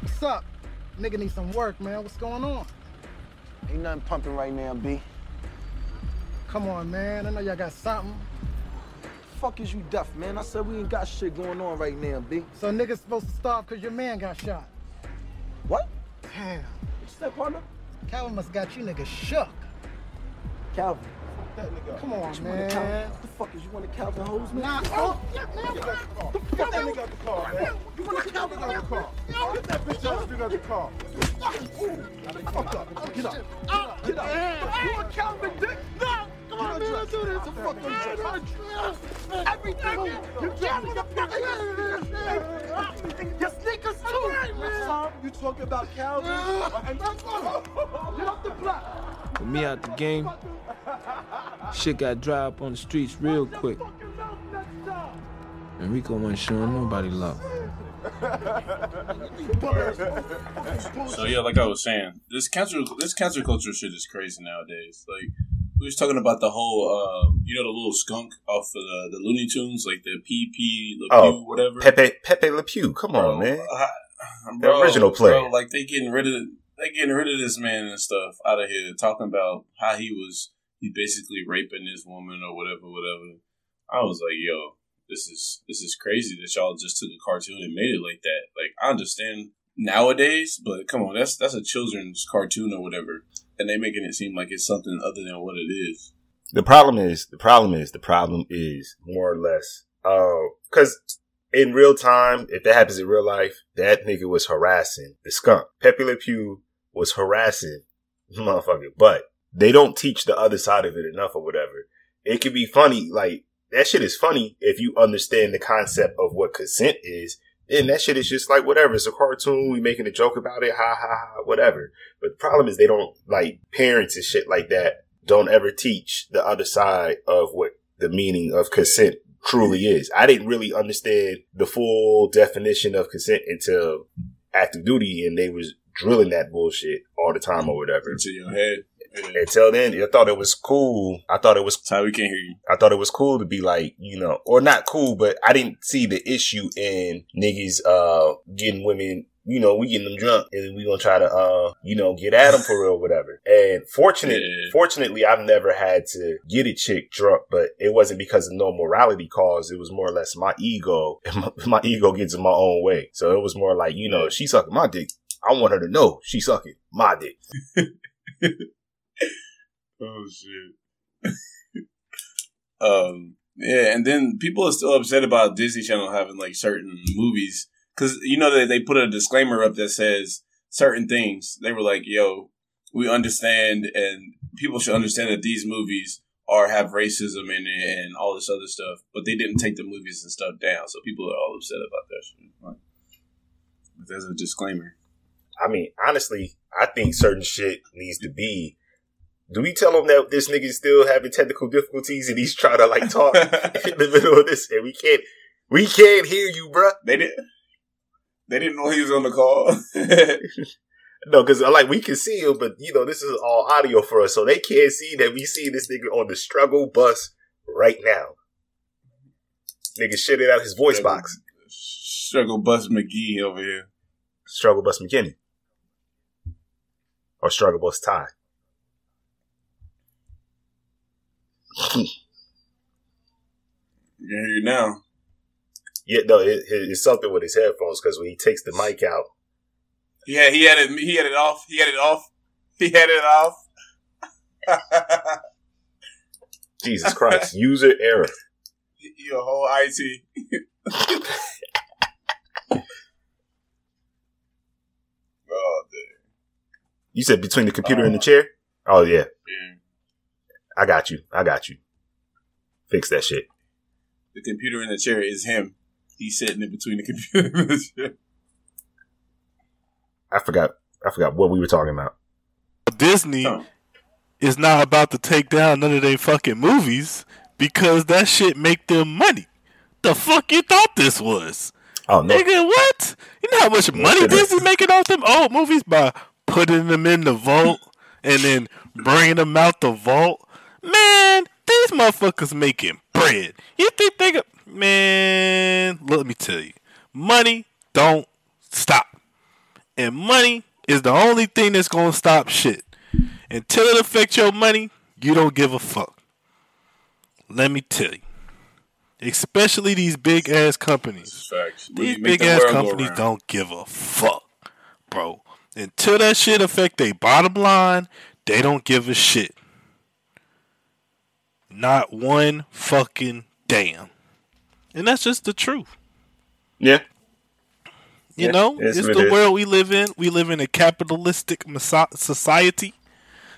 What's up? Nigga need some work, man. What's going on? Ain't nothing pumping right now, B. Come on, man. I know y'all got something. Fuck is you deaf, man? I said we ain't got shit going on right now, B. So niggas supposed to starve because your man got shot. What? Damn. What you said, partner? Calvin must got you niggas shook. Calvin. Fuck that nigga. Come on, you man. What the fuck is you want a Calvin hose, man? Nah, oh, yeah, man. Get that nigga out the car, man. You want a Calvin out the car? Get that bitch ass nigga out the car. Fuck up. Get up. Get up. Ah, you a Calvin dick? No. Come on, man. Let's do this. Ah, the fuck you say? Everything. You Calvin Your sneakers too. Son, you talking about Calvin? Ah, get off the block. With me out the game, shit got dry up on the streets real quick. And Rico wasn't showing nobody love. So yeah, like I was saying, this cancer this cancer culture shit is crazy nowadays. Like we was talking about the whole, uh, you know, the little skunk off of the, the Looney Tunes, like the PP Le Pew, Oh, whatever. Pepe Pepe Le Pew. Come on, man. I- The original player. Bro, like they getting rid of they getting rid of this man and stuff out of here, talking about how he was he basically raping this woman or whatever, whatever. I was like, yo, this is this is crazy that y'all just took a cartoon and made it like that. Like I understand nowadays, but come on, that's that's a children's cartoon or whatever, and they making it seem like it's something other than what it is. The problem is, the problem is, the problem is more or less, uh, because in real time, if that happens in real life, that nigga was harassing the skunk. Pepe Le Pew was harassing motherfucker, but they don't teach the other side of it enough or whatever. It could be funny, like that shit is funny if you understand the concept of what consent is. And that shit is just like whatever. It's a cartoon. We making a joke about it. Ha ha ha. Whatever. But the problem is they don't like parents and shit like that don't ever teach the other side of what the meaning of consent truly is. I didn't really understand the full definition of consent until active duty and they was drilling that bullshit all the time or whatever. Into your head. Yeah. Until then, I thought it was cool. I thought it was Ty, we can't hear you. I thought it was cool to be like, you know, or not cool, but I didn't see the issue in niggas, uh, getting women, you know, we getting them drunk and we gonna try to, uh, you know, get at them for real, whatever. And fortunate, Yeah. fortunately, I've never had to get a chick drunk, but it wasn't because of no morality cause. It was more or less my ego. My, my ego gets in my own way. So it was more like, you know, she sucking my dick. I want her to know she sucking my dick. Oh shit. um. Yeah, and then people are still upset about Disney Channel having like certain movies because you know they they put a disclaimer up that says certain things. They were like, "Yo, we understand, and people should understand that these movies are have racism in it and all this other stuff." But they didn't take the movies and stuff down, so people are all upset about that shit. Like, but there's a disclaimer. I mean, honestly, I think certain shit needs to be. Do we tell him that this nigga is still having technical difficulties and he's trying to like talk in the middle of this and we can't, we can't hear you, bruh? They didn't. They didn't know he was on the call. No, because uh, like we can see him, but you know this is all audio for us, so they can't see that we see this nigga on the struggle bus right now. Nigga shitting out his voice box. Struggle Bus McGee over here. Struggle bus McKinney or struggle bus Ty. You hear you now. Yeah, no, it, it- it's something with his headphones because when he takes the mic out, Yeah, he had it. He had it off. He had it off. He had it off. Jesus Christ, user error. Your whole IT. oh, dude. You said between the computer and the uh, chair? Oh yeah. Yeah. I got you. I got you. Fix that shit. The computer in the chair is him. He's sitting in between the computer and the chair. I forgot I forgot what we were talking about. Disney Oh. is not about to take down none of their fucking movies because that shit make them money. The fuck you thought this was? Oh no. Nigga, what? You know how much money shouldn't. Disney making off them old movies by putting them in the vault and then bringing them out the vault? Man, these motherfuckers making bread. You think they got man? Let me tell you, money don't stop. And money is the only thing that's gonna stop shit. Until it affects your money, you don't give a fuck. Let me tell you. Especially these big ass companies. These big ass companies don't give a fuck, bro. Until that shit affect their bottom line, they don't give a shit. Not one fucking damn. And that's just the truth. Yeah. You Yeah, know, it's the it world we live in. We live in a capitalistic society.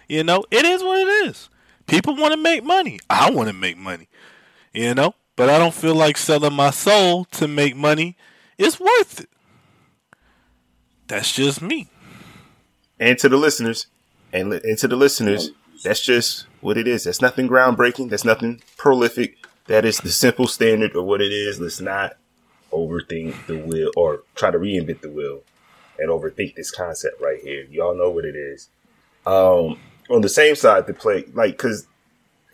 You know, it is what it is. People want to make money. I want to make money. You know, but I don't feel like selling my soul to make money. It's worth it. That's just me. And to the listeners, and, li- and to the listeners, that's just what it is. That's nothing groundbreaking. That's nothing prolific. That is the simple standard of what it is. Let's not overthink the wheel or try to reinvent the wheel and overthink this concept right here. Y'all know what it is. Um, on the same side, to play like because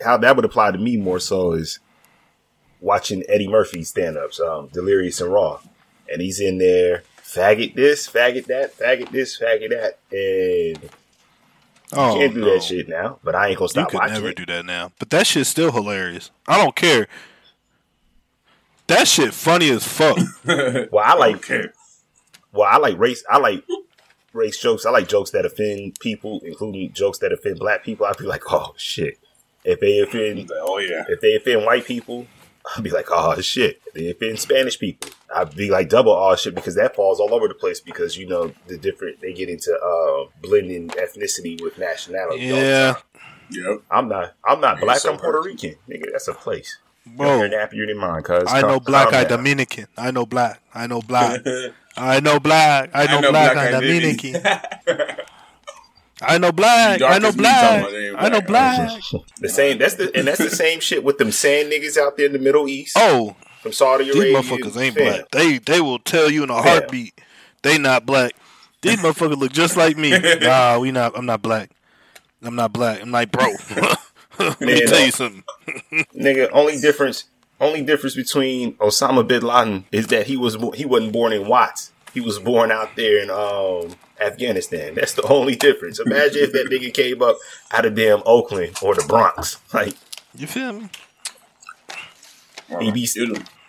how that would apply to me more so is watching Eddie Murphy stand ups, um, Delirious and Raw, and he's in there faggot this, faggot that, faggot this, faggot that, and Oh, can't do no. that shit now. But I ain't gonna stop. You stop could watching never it. do that now. But that shit's still hilarious. I don't care. That shit funny as fuck. Well, I like Okay. well, I like race. I like race jokes. I like jokes that offend people, including jokes that offend black people. I'd be like, oh shit. If they offend Oh yeah. if they offend white people, I'd be like, oh shit. If they offend Spanish people, I'd be like double oh shit because that falls all over the place because you know the different they get into uh blending ethnicity with nationality. all the yeah. Yep. I'm not I'm not Nigga, black, so I'm Puerto hurt. Rican. Nigga, that's a place. bro. You're happier than mine, cuz. I know black. I. Dominican. I know black. I know black. I know black. I know, black. I Dominican. I know black. I know black. I know black. The same. That's the and that's the same shit with them sand niggas out there in the Middle East. Oh, from Saudi Arabia. these motherfuckers ain't Fam, black. They they will tell you in a heartbeat they not black. These motherfuckers look just like me. Nah, we not. I'm not black. I'm not black. I'm like, bro. Let me Man, tell you uh, something. Nigga, only difference. Only difference between Osama bin Laden is that he was he wasn't born in Watts. He was born out there in um Afghanistan. That's the only difference. Imagine if that nigga came up out of damn Oakland or the Bronx. Like You feel me? he be,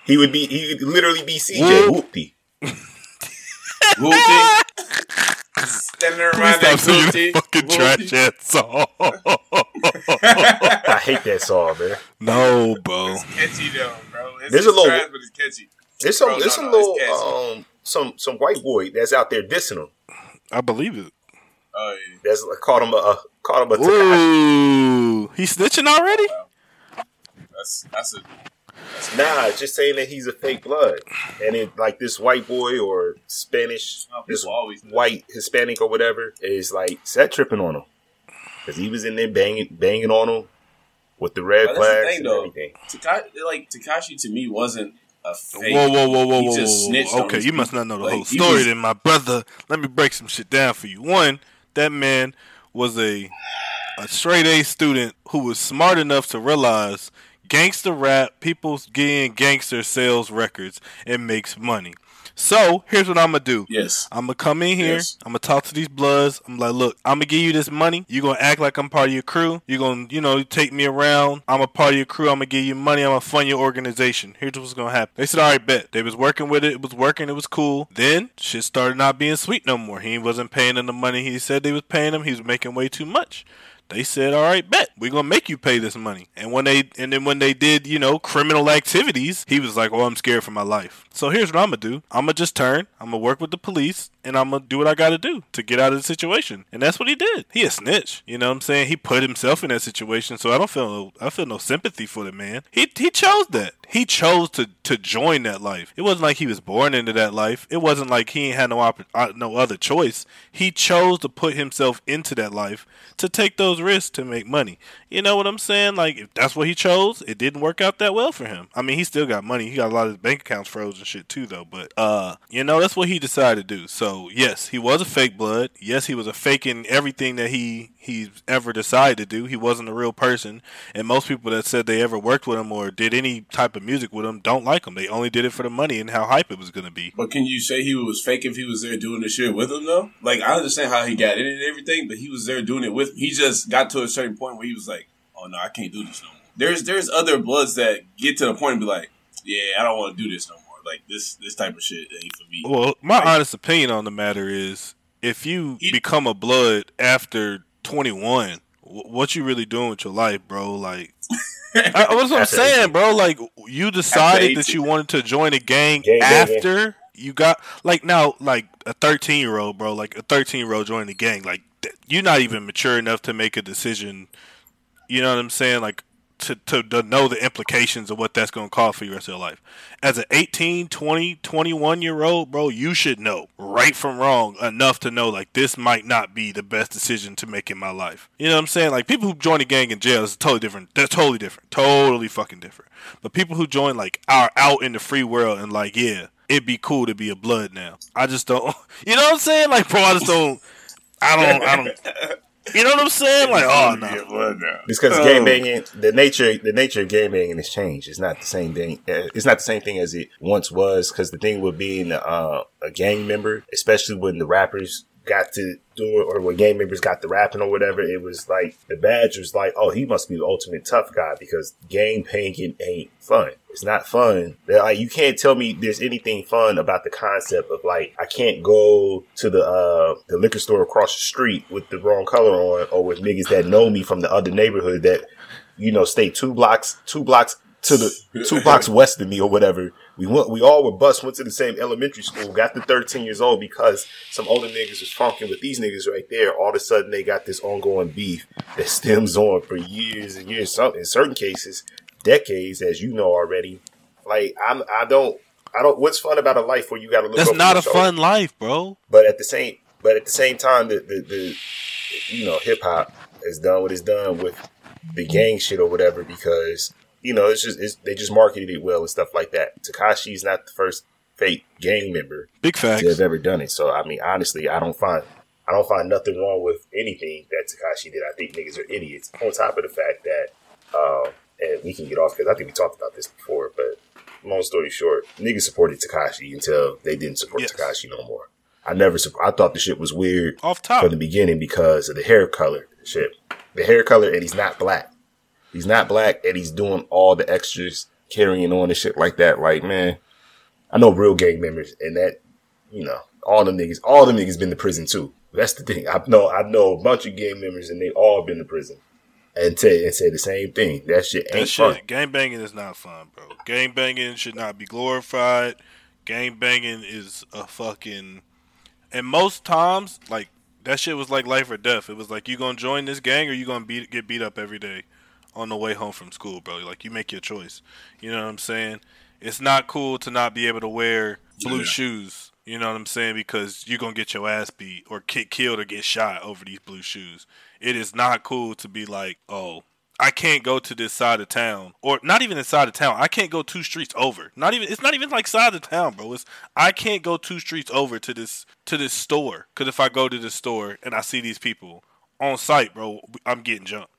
he would be he would literally be CJ Whoop. Whoopty. Whoopty. Standing Please around stop that singing that fucking Whoopty. trash ass song. I hate that song, man. no, bro. It's catchy though, bro. It's, There's a it's little- trash, but it's catchy. There's some Bro, there's no, some no, little it's um some some white boy that's out there dissing him. I believe it. Oh. That's like, called him a uh, called him a Ooh, he's snitching already? That's that's a Nah, it's just saying that he's a fake blood, and it like this white boy or Spanish, Oh, this always do. white Hispanic or whatever is like set tripping on him because he was in there banging banging on him with the red But that's the thing, and though. everything. Taka- like Tekashi to me wasn't a fake. Whoa, whoa, whoa, whoa, He whoa, just whoa, whoa. Okay, you must not know the Like, whole story, was- then, my brother. Let me break some shit down for you. One, that man was a a straight A student who was smart enough to realize gangster rap, people getting gangster sales records, and makes money. So here's what I'm gonna do. Yes. I'm gonna come in here. Yes. I'm gonna talk to these bloods. I'm like, look, I'm gonna give you this money. You're gonna act like I'm part of your crew. You're gonna, you know, take me around. I'm a part of your crew. I'm gonna give you money. I'm gonna fund your organization. Here's what's gonna happen. They said, all right, bet. They was working with it. It was working. It was cool. Then shit started not being sweet no more. He wasn't paying them the money he said they was paying him. He was making way too much. They said, "All right, bet we're gonna make you pay this money." And when they and then when they did, you know, criminal activities, he was like, "Oh, I'm scared for my life." So here's what I'm gonna do: I'm gonna just turn. I'm gonna work with the police, and I'm gonna do what I got to do to get out of the situation. And that's what he did. He a snitch. You know what I'm saying? He put himself in that situation. So I don't feel no, I feel no sympathy for the man. He he chose that. He chose to to join that life. It wasn't like he was born into that life. It wasn't like he ain't had no oppor- uh, no other choice. He chose to put himself into that life to take those risks to make money. You know what I'm saying? Like if that's what he chose, it didn't work out that well for him. I mean, he still got money. He got a lot of his bank accounts frozen shit too, though. But uh, you know, that's what he decided to do. So yes, he was a fake blood. Yes, he was a faking everything that he he's ever decided to do. He wasn't a real person. And most people that said they ever worked with him or did any type of music with him don't like them. They only did it for the money and how hype it was going to be. But can you say he was fake if he was there doing the shit with him though? Like I understand how he got in and everything, but he was there doing it with. He just got to a certain point where he was like, "Oh no, I can't do this no more." There's there's other bloods that get to the point and be like, "Yeah, I don't want to do this no more." Like this this type of shit ain't for me. Well, my honest opinion on the matter is if you He- become a blood after 21, what you really doing with your life, bro? Like, I, what's what I'm After saying, bro? Like, you decided that you wanted to join a gang Gang banging. after you got, like, now, like a 13 year old, bro, like a 13 year old joining the gang, like, th- you're not even mature enough to make a decision. You know what I'm saying? Like, to, to, to know the implications of what that's going to cause for your rest of your life. As an 18, 20, 21 year old, bro, you should know right from wrong enough to know, like, this might not be the best decision to make in my life. You know what I'm saying? Like, people who join a gang in jail is totally different. They're totally different. Totally fucking different. But people who join, like, are out in the free world and, like, yeah, it'd be cool to be a blood now. I just don't, you know what I'm saying? Like, bro, I just don't, I don't, I don't, you know what I'm saying? Like, oh, no. Yeah, blood now. Because Oh. game banging, the nature, the nature of game banging has changed. It's not the same thing. uh, It's not the same thing as it once was. Because the thing with being uh, a gang member, especially when the rappers got to do it, or when gang members got the rapping or whatever, it was like the badge was like, oh, he must be the ultimate tough guy because game banging ain't fun. It's not fun. They're Like you can't tell me there's anything fun about the concept of like I can't go to the uh the liquor store across the street with the wrong color on or with niggas that know me from the other neighborhood that you know stay two blocks two blocks to the two blocks west of me or whatever. We went we all were bus went to the same elementary school, got to 13 years old because some older niggas was funking with these niggas right there. All of a sudden they got this ongoing beef that stems on for years and years. Some in certain cases, decades, as you know already. Like I'm I don't I don't what's fun about a life where you gotta look That's not a fun life, bro. But at the same, but at the same time, the the, the you know hip hop has done what it's done with the gang shit or whatever because you know it's just it's, they just marketed it well and stuff like that. Tekashi's not the first fake gang member Big to facts. have ever done it. So I mean, honestly, I don't find I don't find nothing wrong with anything that Tekashi did. I think niggas are idiots. On top of the fact that, uh, and we can get off because I think we talked about this before. But long story short, niggas supported Tekashi until they didn't support Yes. Tekashi no more. I never. I thought the shit was weird Off top. from the beginning because of the hair color. Shit, the hair color, and he's not black. He's not black, and he's doing all the extras, carrying on and shit like that. Like, man, I know real gang members, and that, you know, all them niggas, all them niggas been to prison too. That's the thing. I know, I know a bunch of gang members, and they all been to prison, and tell and say the same thing. That shit That shit, fun. gang banging is not fun, bro. Gang banging should not be glorified. Gang banging is a fucking. And most times, like that shit was like life or death. It was like you gonna join this gang or you gonna beat get beat up every day on the way home from school, bro. Like you make your choice. You know what I'm saying? It's not cool to not be able to wear blue Yeah. shoes. You know what I'm saying? Because you're gonna get your ass beat or get killed or get shot over these blue shoes. It is not cool to be like, oh, I can't go to this side of town, or not even inside of town. I can't go two streets over. Not even. It's not even like side of town, bro. It's I can't go two streets over to this to this store. Because if I go to the store and I see these people on site, bro, I'm getting jumped.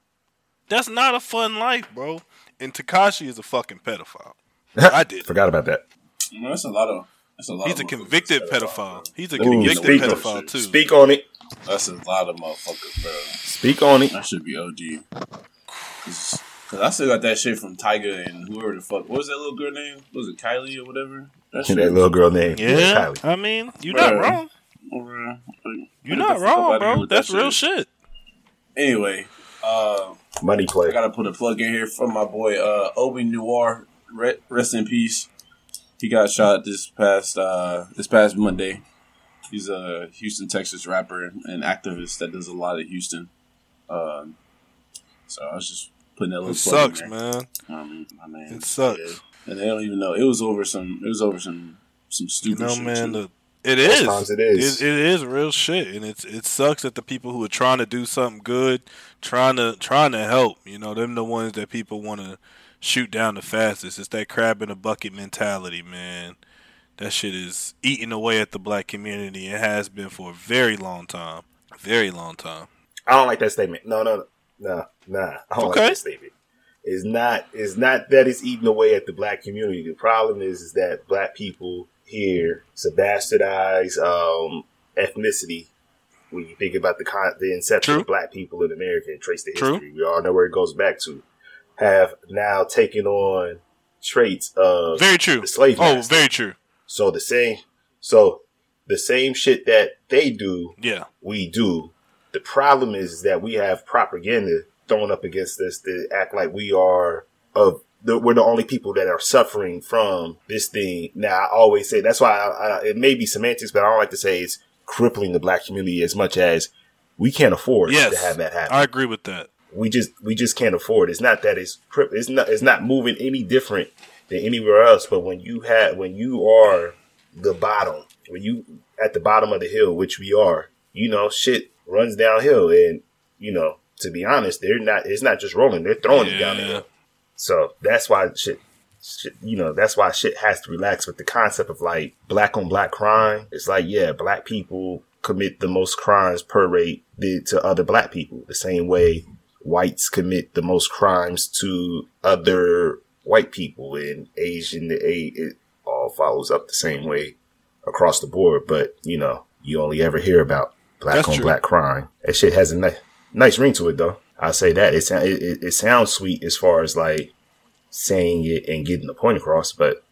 That's not a fun life, bro. And Tekashi is a fucking pedophile. I did. Forgot about that. You know, that's a lot of. That's a lot. He's a convicted motherfuckers pedophile. He's a Ooh, convicted speak- pedophile too. Speak on it. That's a lot of motherfuckers, bro. Speak on it. That should be OG. Cause, 'cause I still got that shit from Tyga and whoever the fuck. What was that little girl name? Was it Kylie or whatever? That that little girl name. Yeah, Kylie. I mean, you're not wrong. You're You're not wrong, bro. That's real shit. Anyway, uh, Money play. I gotta put a plug in here for my boy uh, Obi Noir. Rest in peace. He got shot this past uh, this past Monday. He's a Houston, Texas rapper and activist that does a lot of Houston. Um, so I was just putting that little It plug in sucks, there. man. Um, my man. It sucks. Yeah. And they don't even know. It was over some. It was over some some You stupid know, shit. man, too. the, it is. Sometimes it is. It, it is real shit, and it's it sucks that the people who are trying to do something good, trying to trying to help, you know, them the ones that people want to shoot down the fastest. It's that crab in a bucket mentality, man. That shit is eating away at the black community. It has been for a very long time, very long time. I don't like that statement. No, no, no, nah. I don't Okay. like that statement. It's not. It's not that it's eating away at the black community. The problem is, is that black people here a bastardized um, ethnicity. When you think about the con- the inception True. of black people in America and trace the True. history, we all know where it goes back to. Have now taken on traits of Very true. the slave Oh, master. very true. So the same, so the same shit that they do, Yeah. we do. The problem is that we have propaganda thrown up against us to act like we are of the, we're the only people that are suffering from this thing. Now, I always say that's why I, I, it may be semantics, but I don't like to say it's crippling the black community as much as we can't afford Yes. to have that happen I agree with that. we just we just can't afford. It's not that it's it's not it's not moving any different than anywhere else. But when you have when you are the bottom, when you at the bottom of the hill, which we are, you know, shit runs downhill. And you know, to be honest, they're not. It's not just rolling; they're throwing it down the hill. So that's why shit. Shit, you know, that's why shit has to relax with the concept of like black on black crime. It's like, yeah, black people commit the most crimes per rate did to other black people. The same way whites commit the most crimes to other white people and Asian, the a it all follows up the same way across the board. But you know, you only ever hear about black That's on true. black crime. That shit has a ni- nice ring to it, though. I'll say that it, it, it, sounds sweet as far as like saying it and getting the point across, but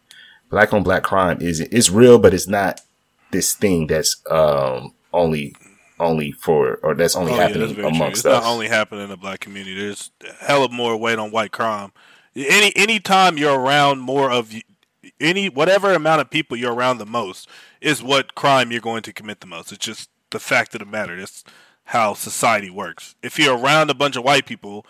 black on black crime is it's real, but it's not this thing that's um only only for or that's only Oh, yeah, happening that's very true. amongst It's us. not only happening in the black community. There's hell of more weight on white crime. Any any time you're around more of any whatever amount of people you're around the most is what crime you're going to commit the most. It's just the fact of the matter. That's how society works. If you're around a bunch of white people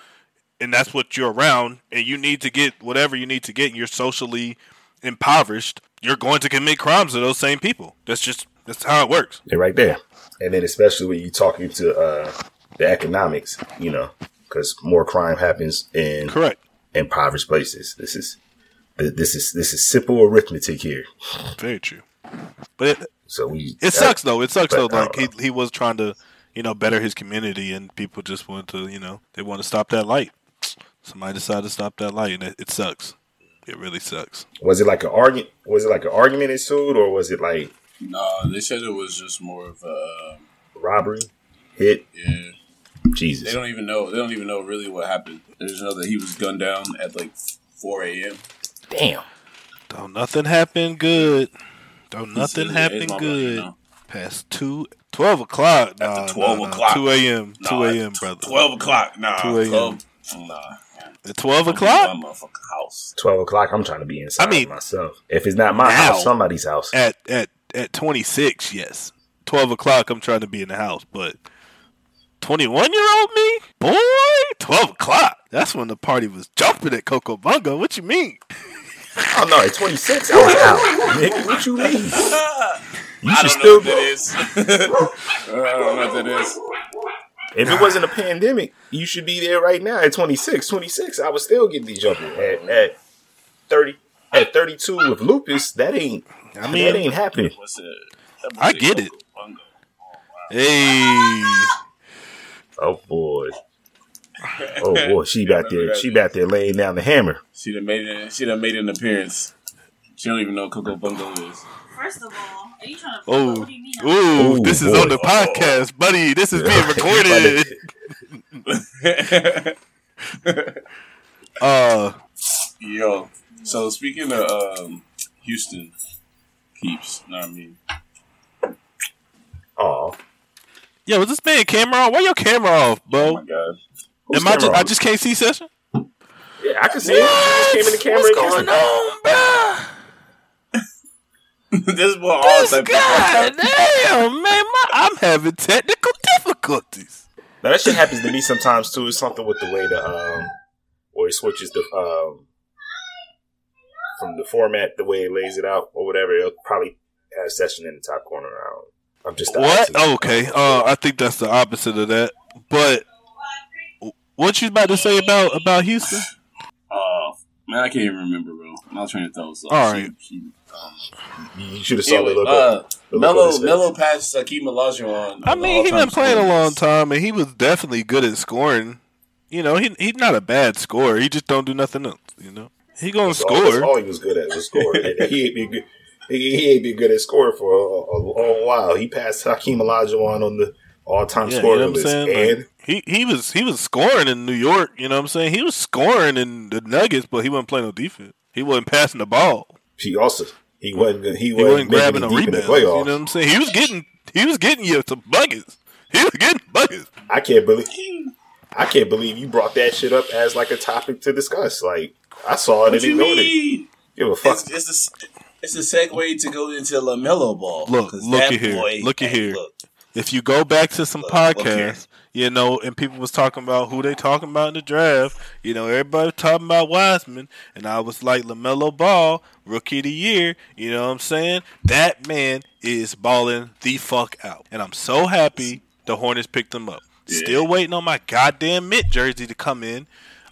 and that's what you're around and you need to get whatever you need to get and you're socially impoverished, you're going to commit crimes to those same people. That's just that's how it works. They're right there. And then especially when you talking to uh the economics, you know, because more crime happens in Correct. impoverished places. This is this is this is simple arithmetic here. Very true. But it, So we It sucks though. It sucks though. Like he he was trying to, you know, better his community, and people just want to, you know, they want to stop that light. Somebody decided to stop that light, and it, it sucks. It really sucks. Was it like an argument? Was it like an argument ensued, or was it like No, they said it was just more of a um, robbery, hit? yeah. Jesus, They don't even know. They don't even know really what happened. They just know that he was gunned down at like 4 a.m. damn. Don't nothing happen good. Don't nothing said, happen good. money, you know." Past two, 12 o'clock. Nah, After 12 nah, nah. o'clock. Two a.m. Nah, Two a.m. Brother. 12 o'clock. Nah. 2 a.m. 12, Nah. At twelve I'm o'clock in My motherfucking house. Twelve o'clock. I'm trying to be inside I mean, myself. If it's not my now- house, somebody's house. at at at twenty six. Yes, twelve o'clock. I'm trying to be in the house, but twenty one year old me, boy, twelve o'clock. That's when the party was jumping at Coco Bunga. What you mean? Oh no, at 26, I was out. Nigga, what you mean? You should don't know still what that is. I don't know what that is. If it wasn't a pandemic, you should be there right now at 26. 26, I would still get these jumping. At, at 30, at 32 with lupus, that ain't, I mean, that ain't happening. What's it? That I get it. Hey, Oh boy. Oh boy, she back there, she back there laying down the hammer. She done made it. She done made an appearance. She don't even know Coco Bungo is. First of all, are you trying to? oh, What do you mean? ooh, Ooh, this is boy. on the podcast, buddy. This is being recorded. Uh, Yo. So speaking of um, Houston keeps, know what I mean? Oh, yo, is this man camera on? Why your camera off, Oh bro? my god. whose Am I just, camera I just can't see session. yeah, I can see it. She just came in the camera. What's going on, bro? this is what all This type damn man, my, I'm having technical difficulties. Now that shit happens to me sometimes too. It's something with the way the um, or it switches the um, from the format, the way it lays it out or whatever. It'll probably have a session in the top corner. I am just What? Oh, okay. Uh, I think that's the opposite of that. But what you about to say about about Houston? Man, I can't even remember, bro. My train of thought was off. All She- right. she- You should have saw Anyway, the look. uh, up, the on Melo. Melo passed Hakeem Olajuwon. I mean, he's been playing a long time, and he was definitely good at scoring. you know, he he's not a bad scorer. He just don't do nothing else. You know, he gonna That's all, that's score. all he was good at was scoring. He ain't been good. He, he ain't been good at scoring for a, a long while. He passed Hakeem Olajuwon on the all-time Yeah, you scoring know what I'm list, saying? and Like, he he was he was scoring in New York. You know what I'm saying? He was scoring in the Nuggets, but he wasn't playing no defense. He wasn't passing the ball. he also he wasn't he He wasn't, wasn't grabbing making the it deep in the rebounds. You know what I'm saying? He was getting he was getting you some buckets. He was getting buckets. I can't believe I can't believe you brought that shit up as like a topic to discuss. Like I saw it What and you ignored it. mean? Give a fuck. It's, it's a it's a segue to go into LaMelo Ball. Look, 'Cause look at here. Look at here. look. If you go back to some Look, look podcasts, you know, and people was talking about who they talking about in the draft, you know, everybody was talking about Wiseman, and I was like LaMelo Ball, rookie of the year. You know what I'm saying? That man is balling the fuck out, and I'm so happy the Hornets picked him up. Still waiting on my goddamn mint jersey to come in.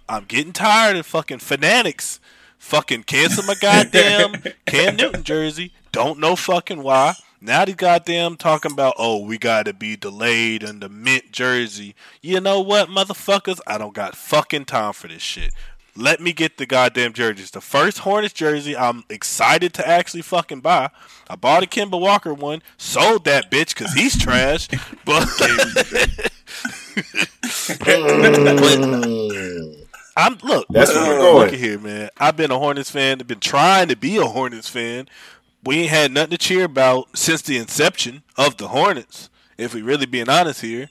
I'm getting tired of fucking fanatics. Fucking cancel my goddamn Cam Newton jersey. Don't know fucking why. Now they goddamn talking about, oh, we gotta be delayed in the mint jersey. You know what, motherfuckers? I don't got fucking time for this shit. Let me get the goddamn jerseys. The first Hornets jersey I'm excited to actually fucking buy. I bought a Kemba Walker one, sold that bitch because he's trash. But Mm. I'm look. That's look, where we're look going. at here, man. I've been a Hornets fan. I've been trying to be a Hornets fan. We ain't had nothing to cheer about since the inception of the Hornets. If we really being honest here,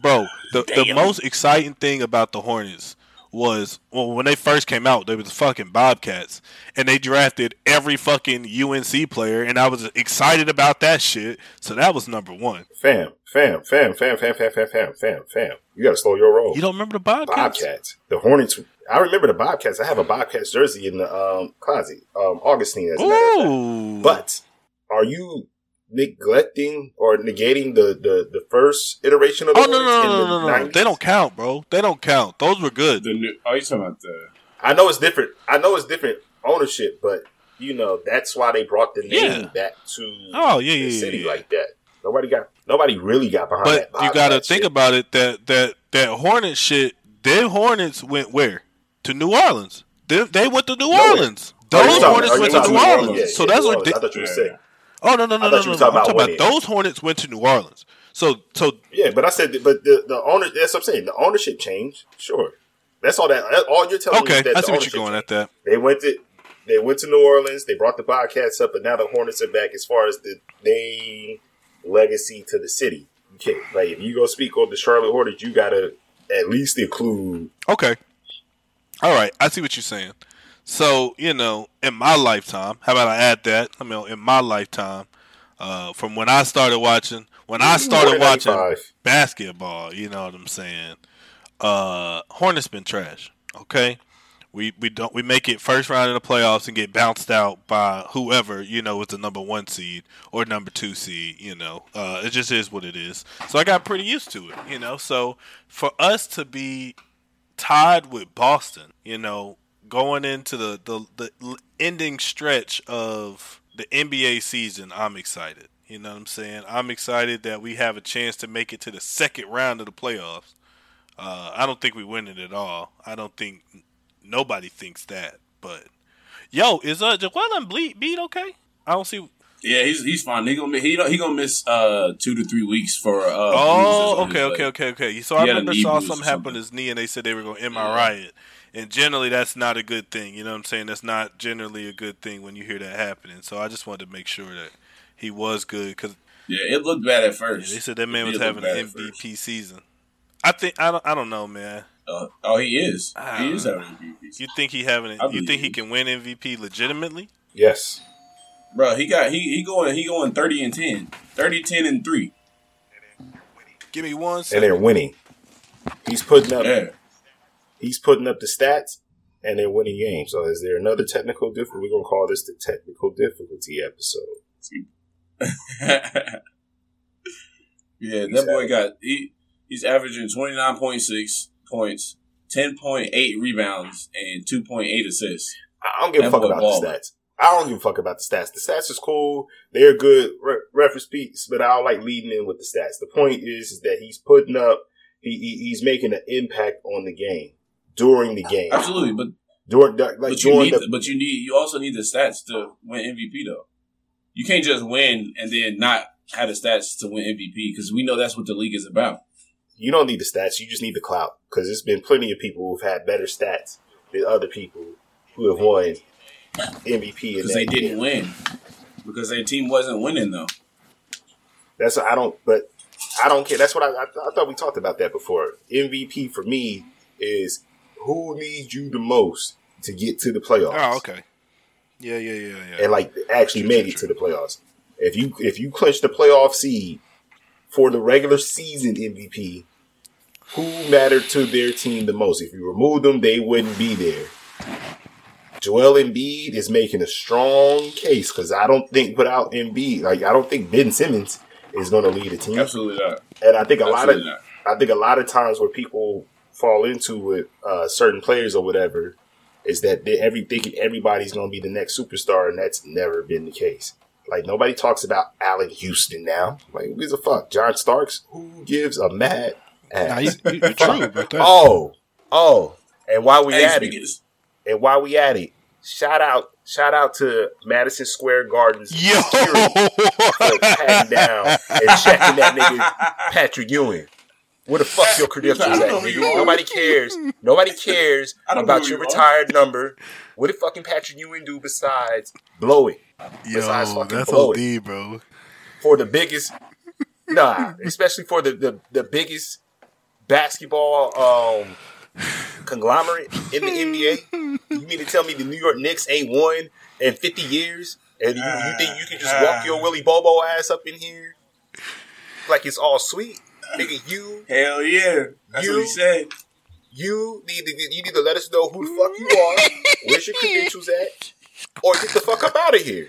bro, the the most exciting thing about the Hornets was well when they first came out, they was fucking Bobcats, and they drafted every fucking UNC player, and I was excited about that shit. So that was number one. Fam, fam, fam, fam, fam, fam, fam, fam, fam, fam. You gotta slow your roll. You don't remember the Bobcats? Bobcats. The Hornets. I remember the Bobcats. I have a Bobcats jersey in the um, closet. Um, Augustine, as a matter of fact. Ooh, But are you neglecting or negating the, the, the first iteration of the Oh no no Hornets no no the no no! 90s? They don't count, bro. They don't count. Those were good. The new, oh, you talking about the? I know it's different. I know it's different ownership, but you know that's why they brought the name Yeah. back to Oh yeah the yeah yeah. city yeah. like that. Nobody got nobody really got behind But that. you got to think shit. about it that that that Hornet shit. Their Hornets went where? To New Orleans. They, they went to New Nowhere. Orleans. Oh, Those Hornets oh, went to New about- Orleans. yeah, so yeah, that's New what. Orleans. They, I thought you were saying. Oh no no no no no! no. talking I'm about talking about those Hornets went to New Orleans. So so Yeah, but I said, but the the owner. That's what I'm saying. The ownership changed. Sure, that's all that. All you're telling me okay, I see what you're going changed. at. That They went to they went to New Orleans. They brought the Bobcats up, but now the Hornets are back. As far as the name legacy to the city, can't like if you go speak on the Charlotte Hornets, you gotta at least include. Okay. All right, I see what you're saying. So, you know, in my lifetime, how about I add that? I mean, in my lifetime, uh, from when I started watching, when I started watching basketball, you know what I'm saying? Uh, Hornets been trash. Okay, we we don't we make it first round of the playoffs and get bounced out by whoever you know is the number one seed or number two seed. You know, uh, it just is what it is. So I got pretty used to it. You know, so for us to be tied with Boston, you know, going into the the, the ending stretch of the NBA season, I'm excited. You know what I'm saying? I'm excited that we have a chance to make it to the second round of the playoffs. Uh, I don't think we win it at all. I don't think nobody thinks that. But yo, is uh Joel Embiid beat okay? I don't see. Yeah, he's he's fine. He gonna he he gonna miss uh two to three weeks for uh. Oh, okay, okay, okay, okay. So I He had a remember saw something happen to his knee, and they said they were going to MRI it. And generally, that's not a good thing. You know what I'm saying? That's not generally a good thing when you hear that happening. So I just wanted to make sure that he was good because Yeah, it looked bad at first. they first. said that man It was having an bad at first. MVP season. I think I don't. I don't know, man. Uh, oh, he is. Ah. He is having MVP. You think he having? I it? You think he can win MVP legitimately? Yes, Bro, he got he he going he going 30 and 10. 30 10 and 3. Give me one. and they're winning. He's putting up. Yeah. He's putting up the stats, and they're winning games. So, is there another technical difficulty? We're gonna call this the technical difficulty episode. yeah, He's that boy got he he's averaging 29.6 points, 10.8 rebounds and 2.8 assists. I don't give a fuck about ball. the stats. I don't give a fuck about the stats. The stats is cool. They're good re- reference piece, but I don't like leading in with the stats. The point is, is that he's putting up, He, he he's making an impact on the game during the game. Absolutely, but During like but you need the but you need you also need the stats to win MVP though. You can't just win and then not have the stats to win MVP because we know that's what the league is about. you don't need the stats. You just need the clout because there's been plenty of people who've had better stats than other people who have won MVP Because they didn't year. win. Because their team wasn't winning though. That's I don't, but I don't care. That's what I, I, I thought we talked about that before. MVP for me is who needs you the most to get to the playoffs. Oh, okay. Yeah, yeah, yeah, yeah. and like actually True, made true, it to the playoffs. If you if you clinch the playoff seed for the regular season MVP, who mattered to their team the most? If you remove them, they wouldn't be there. Joel Embiid is making a strong case because I don't think without Embiid, like I don't think Ben Simmons is going to lead a team, Absolutely not. and I think a lot of not. I think a lot of times where people fall into with uh, certain players or whatever is that they every thinking everybody's going to be the next superstar, and that's never been the case. Like nobody talks about Allan Houston now. Like who gives a fuck? John Starks? Who gives a mad ass? Nah, you, you, you're true about that. oh, oh, and while we at it, and while we at it, shout out, shout out to Madison Square Gardens Yo, security for patting down and checking that nigga Patrick Ewing. Where the fuck your credentials at, don't know who nigga? are. Nobody cares. Nobody cares I don't know about your you are. retired number. What did fucking Patrick Ewing do besides blow it yo, Besides fucking that's blow OD, bro. for the biggest? Nah, especially for the the, the biggest basketball um conglomerate in the NBA. You mean to tell me the New York Knicks ain't won in 50 years? And you, you think you can just walk your Willie Bobo ass up in here like it's all sweet? Nigga, you Hell yeah. That's You- what he said. you need to you need to let us know who the fuck you are, where's your credentials at, or get the fuck up out of here.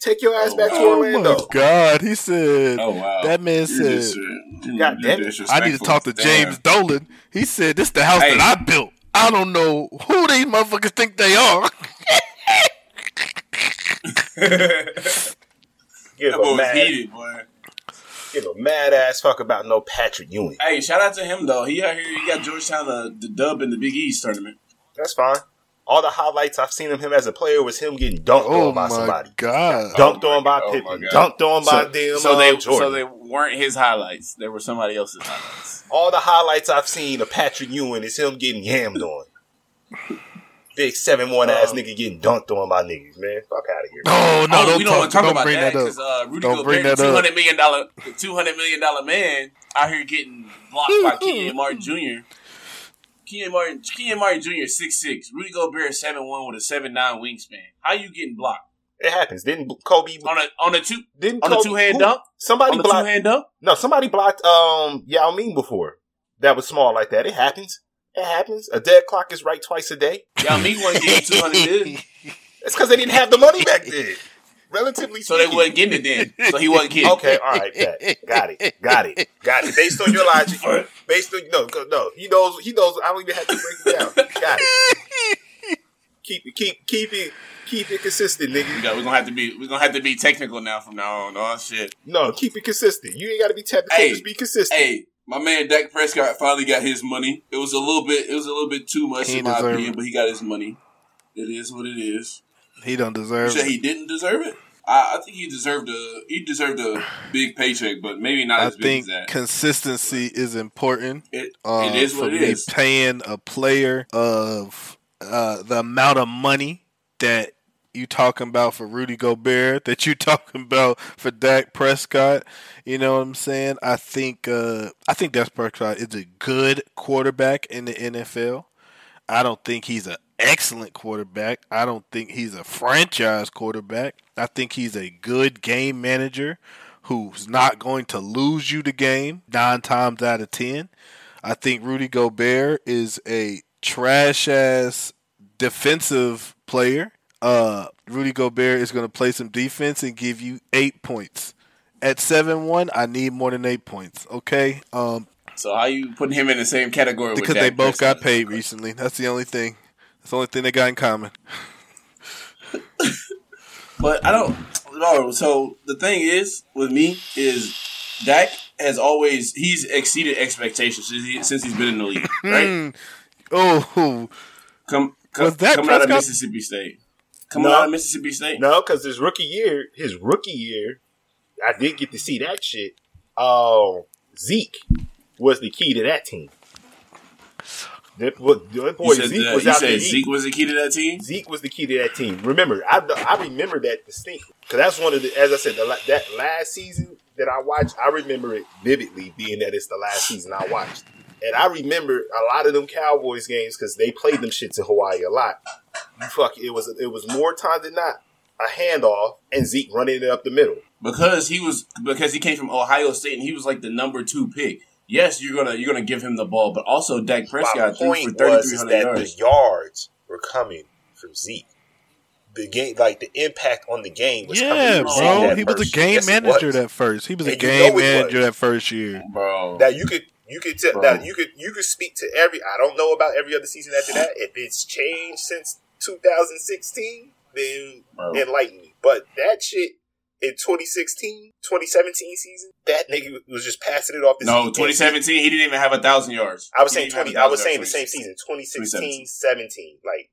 Take your ass back to Oh Orlando. my god, he said. Oh wow. That man You're said, just, God you're damn it. "I need to talk to Damn. James Dolan." He said, "This the house Hey. that I built. I don't know who these motherfuckers think they are." Give That boy was heated, boy. Give a mad ass fuck about no Patrick Ewing. Hey, shout out to him though. He out here. He got Georgetown the, the dub in the Big East tournament. That's fine. All the highlights I've seen of him as a player was him getting dunked oh on by somebody. god! Dunked Oh my on by God. Oh Pippen. my dunked on by them. so uh, they Jordan. so they weren't his highlights. They were somebody else's highlights. All the highlights I've seen of Patrick Ewing is him getting yammed on. Big seven one ass Um, nigga getting dunked on by niggas, man. Fuck out of here. Oh no! oh, don't we don't talk, want to talk don't about bring that that up. because uh, Rudy Don't bring Gobert, the that two up. hundred million dollar, the two hundred million dollar man, out here getting blocked by Kenyon Martin Jr. Kenyon Martin, Kenyon Martin Jr. six six, Rudy Gobert seven one with a seven nine wingspan. How you getting blocked It happens. Didn't Kobe on a on a two didn't on a Kobe, two hand who- dunk? Somebody On a two blocked hand dunk? No, somebody blocked um Yao Ming before. That was small like that. It happens. It happens. A dead clock is right twice a day. Yeah, me wasn't getting two hundred, It's because they didn't have the money back then. Relatively so they speaking. wasn't getting it then. So he wasn't getting. it. Okay, all right, bet. got it, got it, got it. Based on your logic, based on no, no, he knows, he knows. I don't even have to break it down. Got it. Keep it, keep, keep it, keep it consistent, We nigga. got, we're gonna have to be we're gonna have to be technical now from now on. Oh shit. No, keep it consistent. You ain't got to be technical. Hey, just be consistent. Hey, my man Dak Prescott finally got his money. It was a little bit it was a little bit too much He in my opinion, it. but he got his money. It is what it is. He don't You deserve said it. he didn't deserve it? I, I think he deserved a he deserved a big paycheck, but maybe not I as big think as that. consistency is important. It, Uh, it is what it me. Paying a player of uh, the amount of money that you talking about for Rudy Gobert, that you talking about for Dak Prescott. You know what I'm saying? I think uh, I think Dak Prescott is a good quarterback in the NFL. I don't think he's an excellent quarterback. I don't think he's a franchise quarterback. I think he's a good game manager who's not going to lose you the game nine times out of ten. I think Rudy Gobert is a trash ass defensive player. Uh, Rudy Gobert is going to play some defense and give you eight points. At seven one, I need more than eight points. Okay, um, So how you putting him in the same category because they both Prescott? got paid recently. That's the only thing. That's the only thing they got in common. But I don't. No. So the thing is with me is Dak has always he's exceeded expectations since, he, since he's been in the league, right? Oh, Come, come Was that coming out of Mississippi State, coming No. out of Mississippi State. No, because his rookie year, his rookie year, I did get to see that shit. Um, Zeke was the key to that team. That, that boy Zeke uh, was you out said there. Zeke was the key to that team. Zeke was the key to that team. Remember, I, I remember that distinctly because that's one of the, as I said, the, that last season that I watched, I remember it vividly, being that it's the last season I watched, and I remember a lot of them Cowboys games because they played them shits in Hawaii a lot. You fuck, it was it was more time than not a handoff and Zeke running it up the middle. because he was because he came from Ohio State and he was like the number two pick. Yes, you're gonna you're gonna give him the ball, but also Dak Prescott threw for point thirty was three is hundred that yards. the yards were coming from Zeke. The game, like the impact on the game, was yeah, coming from bro. that He was a game year. Yes, manager was. that first. He was a And you game know manager was. that first year. Bro, that you could you could tell Bro. that you could you could speak to every I don't know about every other season after that. If it's changed since 2016, then Bro. enlighten me. But that shit in 2016, 2017 season, that nigga was just passing it off. no, Zeke. 2017 he didn't even have a thousand yards. I was He saying didn't 20. have I was saying the same season, 2016, 17, like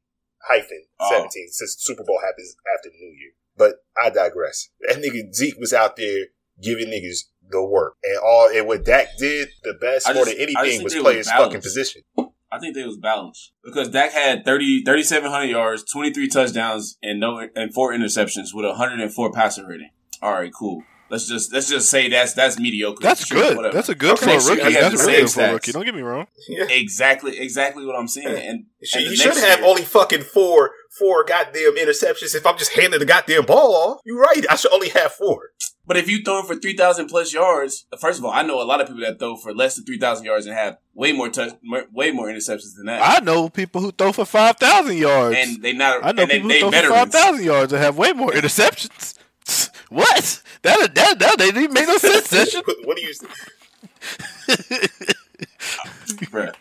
hyphen Oh. 17, since Super Bowl happens after the New Year. But I digress. That nigga Zeke was out there giving niggas the work, and all and what Dak did the best I more just- than anything was play his fucking position. I think they was balanced because Dak had 30, 3,700 yards, 23 touchdowns, and no and four interceptions with a 104 passer rating. All right, cool. Let's just let's just say that's that's mediocre. That's Sure, good. whatever. That's a good Okay, for a rookie. That's the really good same for a rookie. Don't get me wrong. Yeah. exactly exactly what I'm saying. And, Shit, and the you should next have year- only fucking four four goddamn interceptions if I'm just handing the goddamn ball off. You're right. I should only have four. But if you throw for three thousand plus yards, first of all, I know a lot of people that throw for less than three thousand yards and have way more touch, way more interceptions than that. I know people who throw for five thousand yards. and they not. I know and they, people they who throw for five thousand yards and have way more interceptions. What? That that that they didn't make no sense. What, what do you? Bruh,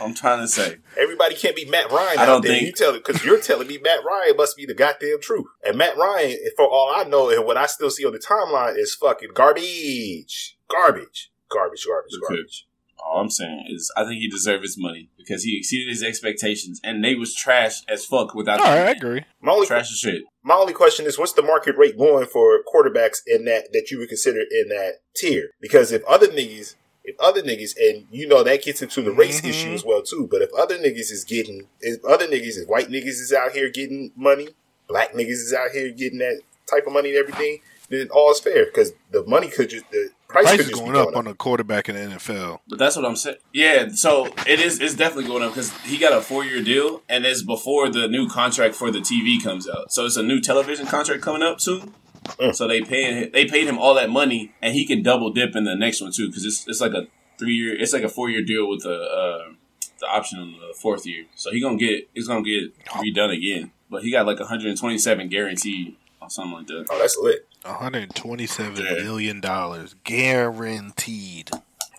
I'm trying to say. Everybody can't be Matt Ryan I out don't there. think- You tell it because you're telling me Matt Ryan must be the goddamn truth. And Matt Ryan, for all I know, and what I still see on the timeline is fucking garbage, garbage, garbage, garbage, Okay. garbage. All I'm saying is, I think he deserved his money because he exceeded his expectations, and they was trash as fuck without. All right, I agree. My only Trash as shit. My only question is, what's the market rate going for quarterbacks in that that you would consider in that tier? Because if other niggas, if other niggas, and you know that gets into the race Mhm. issue as well too. But if other niggas is getting, if other niggas, if white niggas is out here getting money, black niggas is out here getting that type of money and everything, then all is fair because the money could just the price, Price is just going be up on a quarterback in the NFL. But that's what I'm saying. Yeah, so it is. It's definitely going up because he got a four year deal, and it's before the new contract for the TV comes out. So it's a new television contract coming up soon. Mm. So they paying they paid him all that money, and he can double dip in the next one too because it's it's like a three year. It's like a four year deal with the uh, the option on the fourth year. So he gonna get he's gonna get redone again. But he got like 127 guaranteed or something like that. Oh, that's lit. One hundred twenty-seven Yeah. million dollars guaranteed.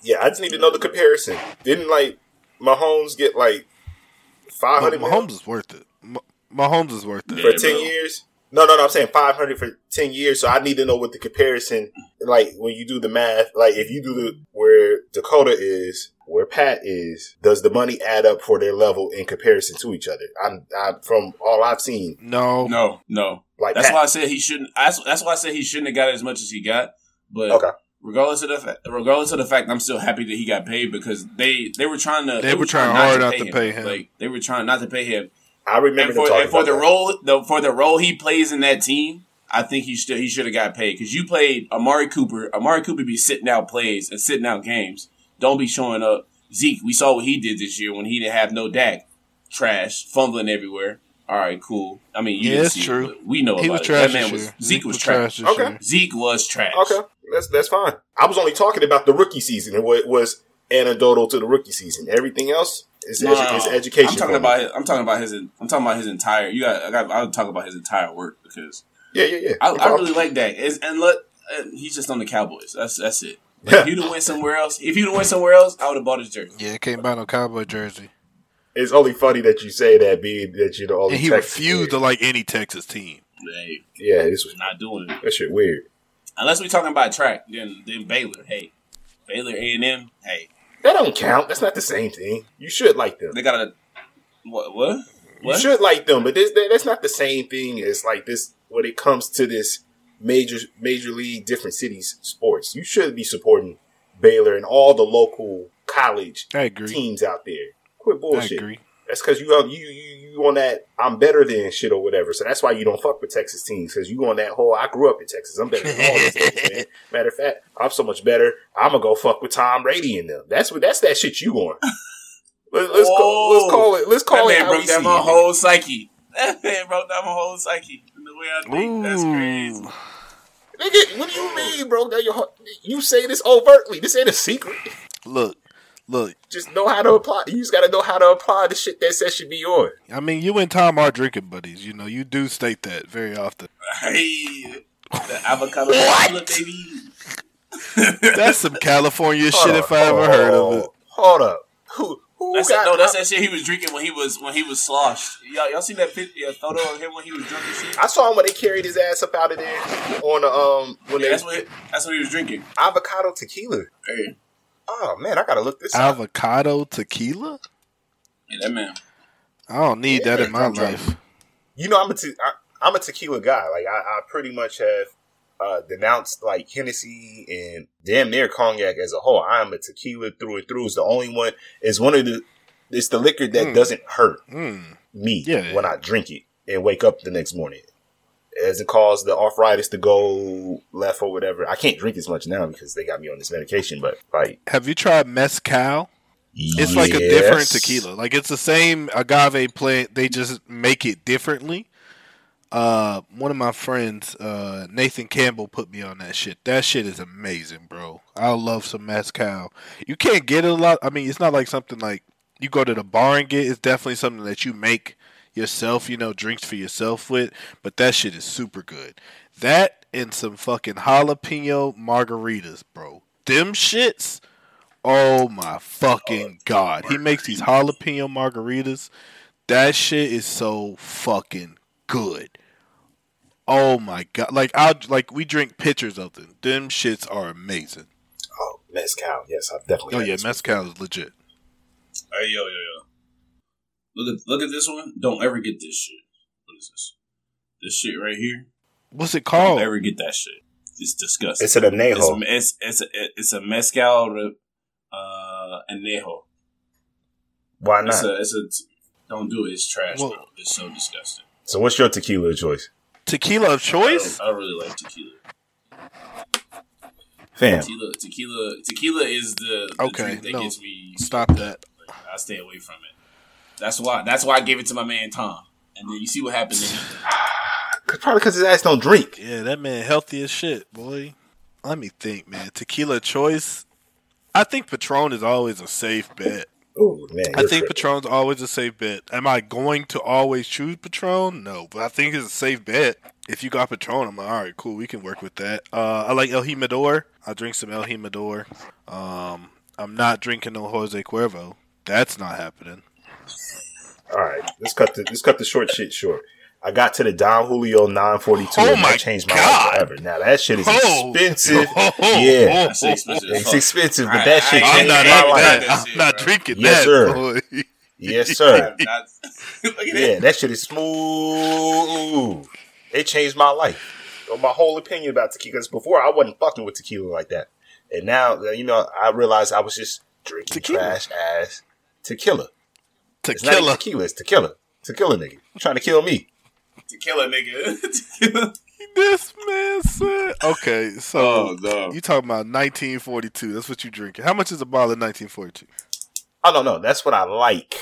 Yeah, I just need to know the comparison. Didn't like Mahomes get like five hundred? Mahomes is worth it. Ma- Mahomes is worth it. for Yeah, ten bro. years? No, no, no. I'm saying five hundred for ten years. So I need to know what the comparison, like when you do the math, like if you do the where Dakota is, where Pat is, does the money add up for their level in comparison to each other? I'm, I, from all I've seen, No, No, no. like That's Pat, why I said he shouldn't. That's, that's why I said he shouldn't have got as much as he got. But Okay. regardless of the fa- regardless of the fact, I'm still happy that he got paid because they they were trying to They were trying hard not to pay him. Like they were trying not to pay him. I remember And for, talking and for about the that. role the, for the role he plays in that team, I think he should he should have got paid because you played Amari Cooper. Amari Cooper be sitting out plays and sitting out games. Don't be showing up. Zeke, we saw what he did this year when he didn't have no Dak. Trash, fumbling everywhere. All right, cool. I mean, you Yeah, didn't it's see it, true. but we know he was about it. trash That man was year. Zeke was trash. this Okay. Zeke was trash. Okay, that's that's fine. I was only talking about the rookie season and what was anecdotal to the rookie season. Everything else is, No, edu- no, no. is education. I'm talking about. His, I'm talking about his. I'm talking about his entire. You got. I got. I would talk about his entire work because yeah, yeah, yeah. I, I'm I talking- really like Dak. It's, and look, uh, he's just on the Cowboys. That's that's it. Like, if you'd have went somewhere else, if you'd have went somewhere else, I would have bought his jersey. Yeah, can't buy no cowboy jersey. It's only funny that you say that, being that you're the only. And he Texas refused to like any Texas team. Hey, Yeah, this was not doing it that shit weird. unless we're talking about track. Then then Baylor. Hey, Baylor A and M. Hey, That don't count. That's not the same thing. You should like them. they got a what? What? You What? should like them, but this, that's not the same thing as like this when it comes to this major major league different cities sports. You should be supporting Baylor and all the local college teams out there. Quit bullshit. That's because you you you you on that I'm better than shit or whatever. So that's why you don't fuck with Texas teams because you on that whole I grew up in Texas. I'm better than all these teams, man. Matter of fact, I'm so much better. I'm gonna go fuck with Tom Brady and them. That's what that's that shit you on. Let, let's call, let's call it. Let's That call it. man broke down my whole psyche. That man broke down my whole psyche the way I think. That's Ooh. crazy. Nigga, what do you mean, bro? Now you you say this overtly. This ain't a secret. Look, look. Just know how to apply. You just got to know how to apply the shit that says should be yours. I mean, you and Tom are drinking buddies. You know, you do state that very often. Hey, the avocado tequila, baby. That's some California shit up, if I ever hold heard of it. Hold up. Who who That's got? that, no, that's that shit he was drinking when he was when he was sloshed. Y'all, y'all see that pic, uh, photo of him when he was drinking shit? I saw him when they carried his ass up out of there on the um when Yeah, they that's what that's what he was drinking. avocado tequila. Hey, Oh man, I gotta look this up. Avocado tequila? yeah, that man. I don't need Yeah, that in my I'm drunk. life. You know, I'm a te- I, I'm a tequila guy. Like I, I pretty much have uh, denounced like Hennessy and damn near cognac as a whole. I am a tequila through and through. It's the only one. It's one of the. It's the liquor that Mm. doesn't hurt Mm. me Yeah, when yeah. I drink it and wake up the next morning. As it cause the arthritis to go left or whatever. I can't drink as much now because they got me on this medication. But like, Have you tried mezcal? It's like a different tequila. Like it's the same agave plant. They just make it differently. Uh, one of my friends, uh, Nathan Campbell, put me on that shit. That shit is amazing, bro. I love some mezcal. You can't get it a lot. I mean, it's not like something like you go to the bar and get. It's definitely something that you make yourself. You know, drinks for yourself with. But that shit is super good. That and some fucking jalapeno margaritas, bro. Them shits. Oh my fucking god. He makes these jalapeno margaritas. That shit is so fucking good. Oh my god. Like I like we drink pitchers of them. Them shits are amazing. Oh, mezcal. Yes, I've definitely. Oh had yeah, this mezcal is legit. Hey yo yo yo. Look at look at this one. Don't ever get this shit. What is this? This shit right here. What's it Don't called? ever get that shit. It's disgusting. It's an anejo. It's it's it's a, it's a mezcal uh anejo. Why It's not? a it's a don't do it. It's trash, Well- bro. It's so disgusting. So, what's your tequila choice, Tequila of choice? don't- I really like tequila. fam? Tequila, tequila, tequila is the, the Okay, drink that no. gets me. Stop that. Like, I stay away from it. That's why. That's why I gave it to my man Tom. And then you see what happened. Then he, Probably because his ass don't drink. Yeah, that man healthy as shit, boy. Let me think, man. Tequila choice. I think Patron is always a safe bet. Oh man, I think. Patron's always a safe bet. Am I going to always choose Patron? No, but I think it's a safe bet. If you got Patron, I'm like, all right, cool, we can work with that. Uh, I like El Jimador. I drink some El Jimador. Um, I'm not drinking no Jose Cuervo. That's not happening. All right, let's cut the let's cut the short shit short. I got to the Don Julio 942 Oh and my that changed my God. life forever. Now that shit is Oh. expensive. Oh, yeah, that's expensive. as it's expensive, but I- that I shit ain't I'm changed not Yeah, my life. that. that I'm not drinking Yes, that, sir. Yes, sir. I'm not- look at yeah, that. that shit is smooth. It changed my life. My whole opinion about tequila. Because before I wasn't fucking with tequila like that, and now uh, you know I realized I was just drinking Tequila. trash ass tequila. It's not Tequila. tequila. It's tequila. Tequila nigga. You trying to kill me? Tequila, nigga. Tequila. This man said. Okay, so Oh no. you talking about 1942? That's what you drinking. How much is a bottle of 1942? I don't know. that's what I like.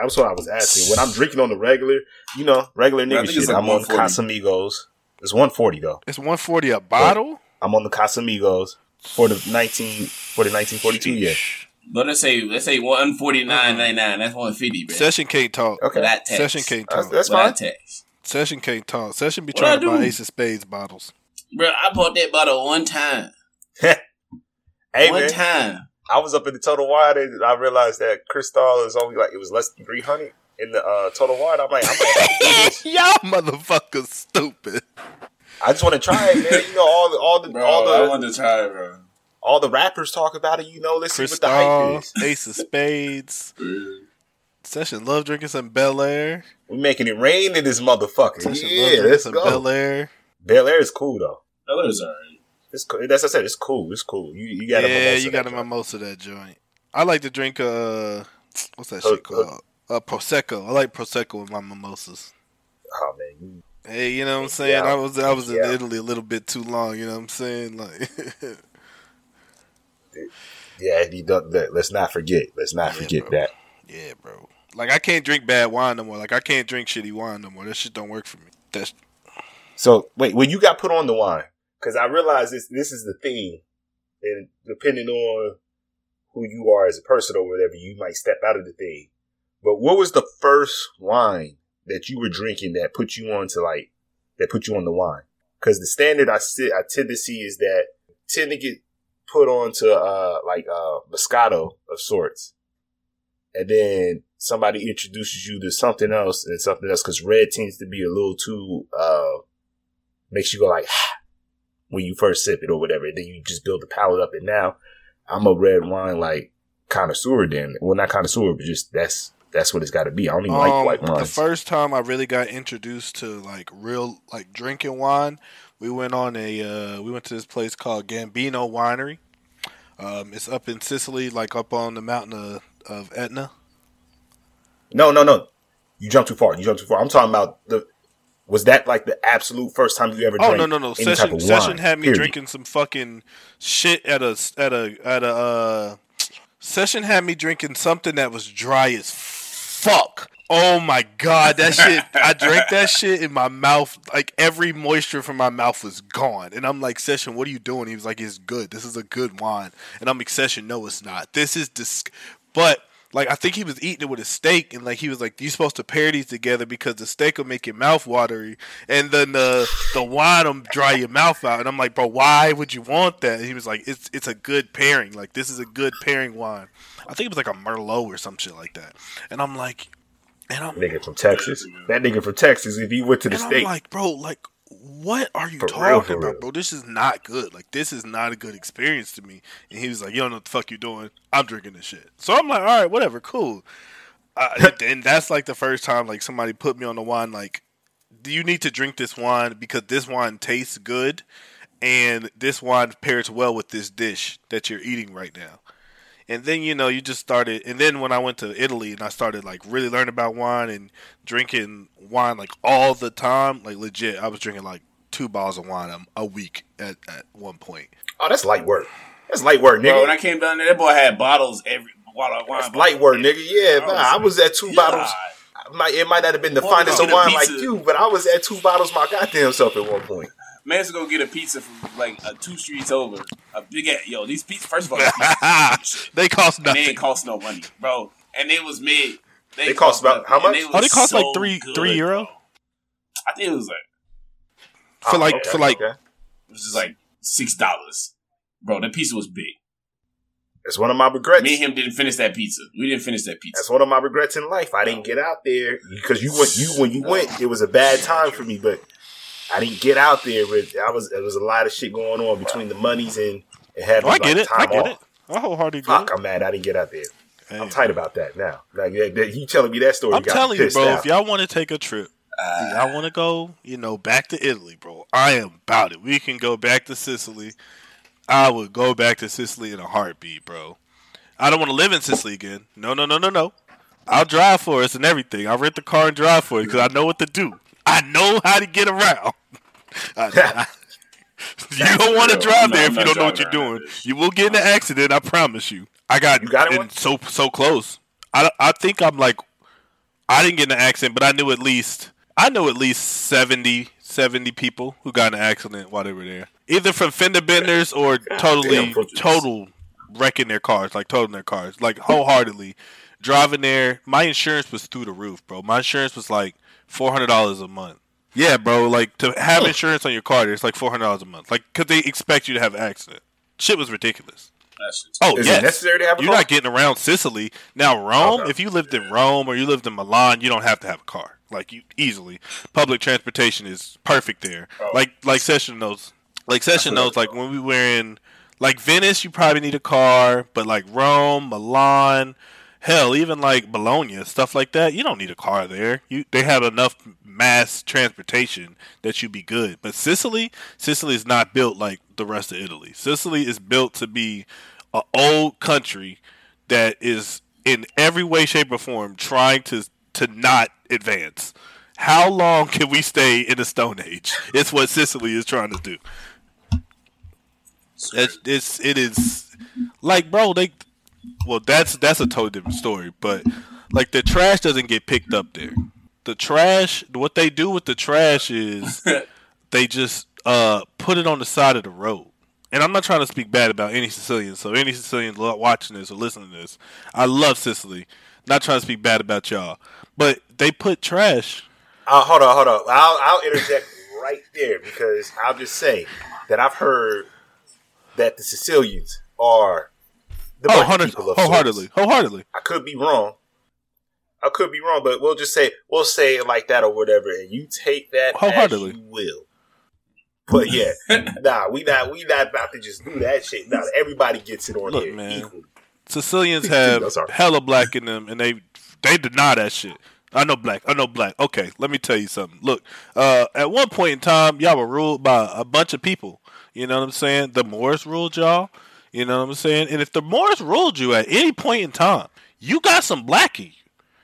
That's what I was asking. When I'm drinking on the regular, you know, regular nigga think shit, like I'm on Casamigos. It's 140 though. It's 140 a bottle. I'm on the Casamigos for the 19 for the 1942. Yeah. But let's say let's say one forty nine ninety nine. That's one fifty, bro. Session can't talk. Okay. For that tax. Session can't That's, talk. that's For fine. that tax. Session can't talk. Session be What trying I to buy? Ace of Spades bottles. Bro, I bought that bottle one time. Hey one man, time. I was up in the Total Wine and I realized that Cristal is only like it was less than 300 in the uh, Total Wine. I'm like, I'm gonna have to do this. Y'all motherfuckers stupid. I just want to try it, man. You know all the all the Bro, all I the to try it, bro. All the rappers talk about it. You know, let's see what the hype is. Ace of Spades. Session love drinking some Belaire. We making it rain in this motherfucker. Session love Yeah, drinking let's some go. Belaire. Bel Air is cool though. Others alright. It's cool. That's what I said. It's cool. It's cool. You you got a Yeah, mimosa you got that a joint. mimosa that joint. I like to drink uh, what's that Hook- shit called? Uh, prosecco. I like prosecco with my mimosas. Oh man, Hey, you know what I'm saying? Yeah. I was I was in Yeah. Italy a little bit too long. You know what I'm saying? Like, yeah. You don't, let- let's not forget. Let's not Yeah, forget bro. that. yeah, bro. Like I can't drink bad wine no more. Like I can't drink shitty wine no more. That shit don't work for me. That's So wait, when you got put on the wine, because I realize this this is the thing, and depending on who you are as a person or whatever, you might step out of the thing. But what was the first wine that you were drinking that put you on to like that put you on the wine? Because the standard I sit I tend to see is that tend to get put onto uh like uh Moscato of sorts, and then somebody introduces you to something else and something else because red tends to be a little too uh makes you go like when you first sip it or whatever. Then you just build the palate up. And now I'm a red wine like connoisseur. Then well, not connoisseur, but just that's that's what it's got to be. I don't even like Um, white the first time I really got introduced to like real like drinking wine, we went on a uh, we went to this place called Gambino Winery. Um, it's up in Sicily, like up on the mountain of, of Etna. No, no, no. You jumped too far. You jumped too far. I'm talking about the. Was that like the absolute first time you ever? Oh no no no! Session Session wine, had me period? drinking some fucking shit at a at a at a. Uh, Session had me drinking something that was dry as fuck. Oh my god, that shit! I drank that shit in my mouth. Like every moisture from my mouth was gone, and I'm like, Session, what are you doing? He was like, It's good. This is a good wine, and I'm like, Session, no, it's not. This is dis. But like, I think he was eating it with a steak, and like he was like, you're supposed to pair these together because the steak will make your mouth watery, and then the the wine will dry your mouth out. And I'm like, bro, why would you want that? And he was like, it's it's a good pairing. Like this is a good pairing wine. I think it was like a Merlot or some shit like that. And I'm like, and I'm Nigga from Texas. That nigga from Texas. If he went to the and I'm state, like, bro, like, what are you For talking for about, real. bro? This is not good. Like, this is not a good experience to me. And he was like, you don't know what the fuck you doing. I'm drinking this shit. So I'm like, all right, whatever, cool. Uh, and that's like the first time like somebody put me on the wine. Like, do you need to drink this wine because this wine tastes good, and this wine pairs well with this dish that you're eating right now. And then you know you just started, and then when I went to Italy and I started like really learning about wine and drinking wine like all the time, like legit, I was drinking like two bottles of wine a, a week at, at one point. oh, that's light work. That's light work, Bro, when. I came down there, that boy had bottles every bottle of wine. That's light work, nigga. Yeah, I nah, was- I was at two bottles. God. I might- It might not have been the Well, finest of get a wine like you, but I was at two bottles my goddamn self at one point. Man's go get a pizza from like uh, two streets over. A big ass, yo. These pizzas, first of all, these pizzas, they cost and they nothing. cost no money, bro. And it was mid. They cost about- how much? they Oh, they was cost like three good, three euro bro. I think it was like for Oh, like okay, for like okay. it was just like six dollars, bro. That pizza was big. That's one of my regrets. Me and him didn't finish that pizza. We didn't finish that pizza. That's one of my regrets in life. I didn't get out there because you went. You when you went, it was a bad time for me. But I didn't get out there. But I was. There was a lot of shit going on between the monies and, it had. Oh, I like, get it. I get off. it. I wholeheartedly get Fuck, it. I'm mad. I didn't get out there. Hey, I'm tight about that now. Like you telling me that story. I'm got telling you, bro. now. If y'all want to take a trip, Uh, y'all want to go, you know, back to Italy, bro. I am about it. We can go back to Sicily. I would go back to Sicily in a heartbeat, bro. I don't want to live in Sicily again. No, no, no, no, no. I'll drive for us and everything. I'll rent the car and drive for it because I know what to do. I know how to get around. I- you don't want to drive there if you don't know what you're doing. You will get in an accident. I promise you. I got, You got in in so so close. I I think I'm like I didn't get in an accident, but I knew at least I know at least 70, 70 people who got in an accident while they were there, either from fender benders or totally damn, total wrecking their cars, like totaling their cars, like wholeheartedly driving there. My insurance was through the roof, bro. My insurance was like four hundred dollars a month. Yeah, bro. Like to have insurance on your car, it's like four hundred dollars a month. Like, cause they expect you to have an accident. Shit was ridiculous. Oh, Is yes. it necessary to have a You're car? not getting around Sicily. Now Rome, Okay. if you lived in Rome or you lived in Milan, you don't have to have a car. Like you easily. Public transportation is perfect there. Oh. Like like Session knows. Like Session what knows like when we were in Like Venice, you probably need a car, but like Rome, Milan, hell, even like Bologna, stuff like that, you don't need a car there. You they have enough mass transportation that you'd be good. But Sicily, Sicily is not built like the rest of Italy. Sicily is built to be an old country that is in every way, shape, or form trying to to not advance. How long can we stay in the Stone Age? It's what Sicily is trying to do. It's, it's it is like bro they well that's that's a totally different story but like the trash doesn't get picked up there. The trash what they do with the trash is they just uh put it on the side of the road. And i'm not trying to speak bad about any sicilians so any sicilians watching this or listening to this i love sicily. Not trying to speak bad about y'all. But they put trash Uh, hold on, hold on. I'll, I'll interject right there because I'll just say that I've heard that the Sicilians are the oh, people of wholeheartedly sorts. wholeheartedly I could be wrong. I could be wrong, but we'll just say we'll say it like that or whatever, and you take that as Wholeheartedly. you will. But yeah, nah, we not we not about to just do that shit. Nah, everybody gets it on Look, here man. equally. Sicilians have I'm hella black in them, and they they deny that shit. I know black. I know black. Okay, let me tell you something. Look, uh, at one point in time, y'all were ruled by a bunch of people. You know what I'm saying? The Moors ruled y'all. You know what I'm saying? And if the Moors ruled you at any point in time, you got some black in you.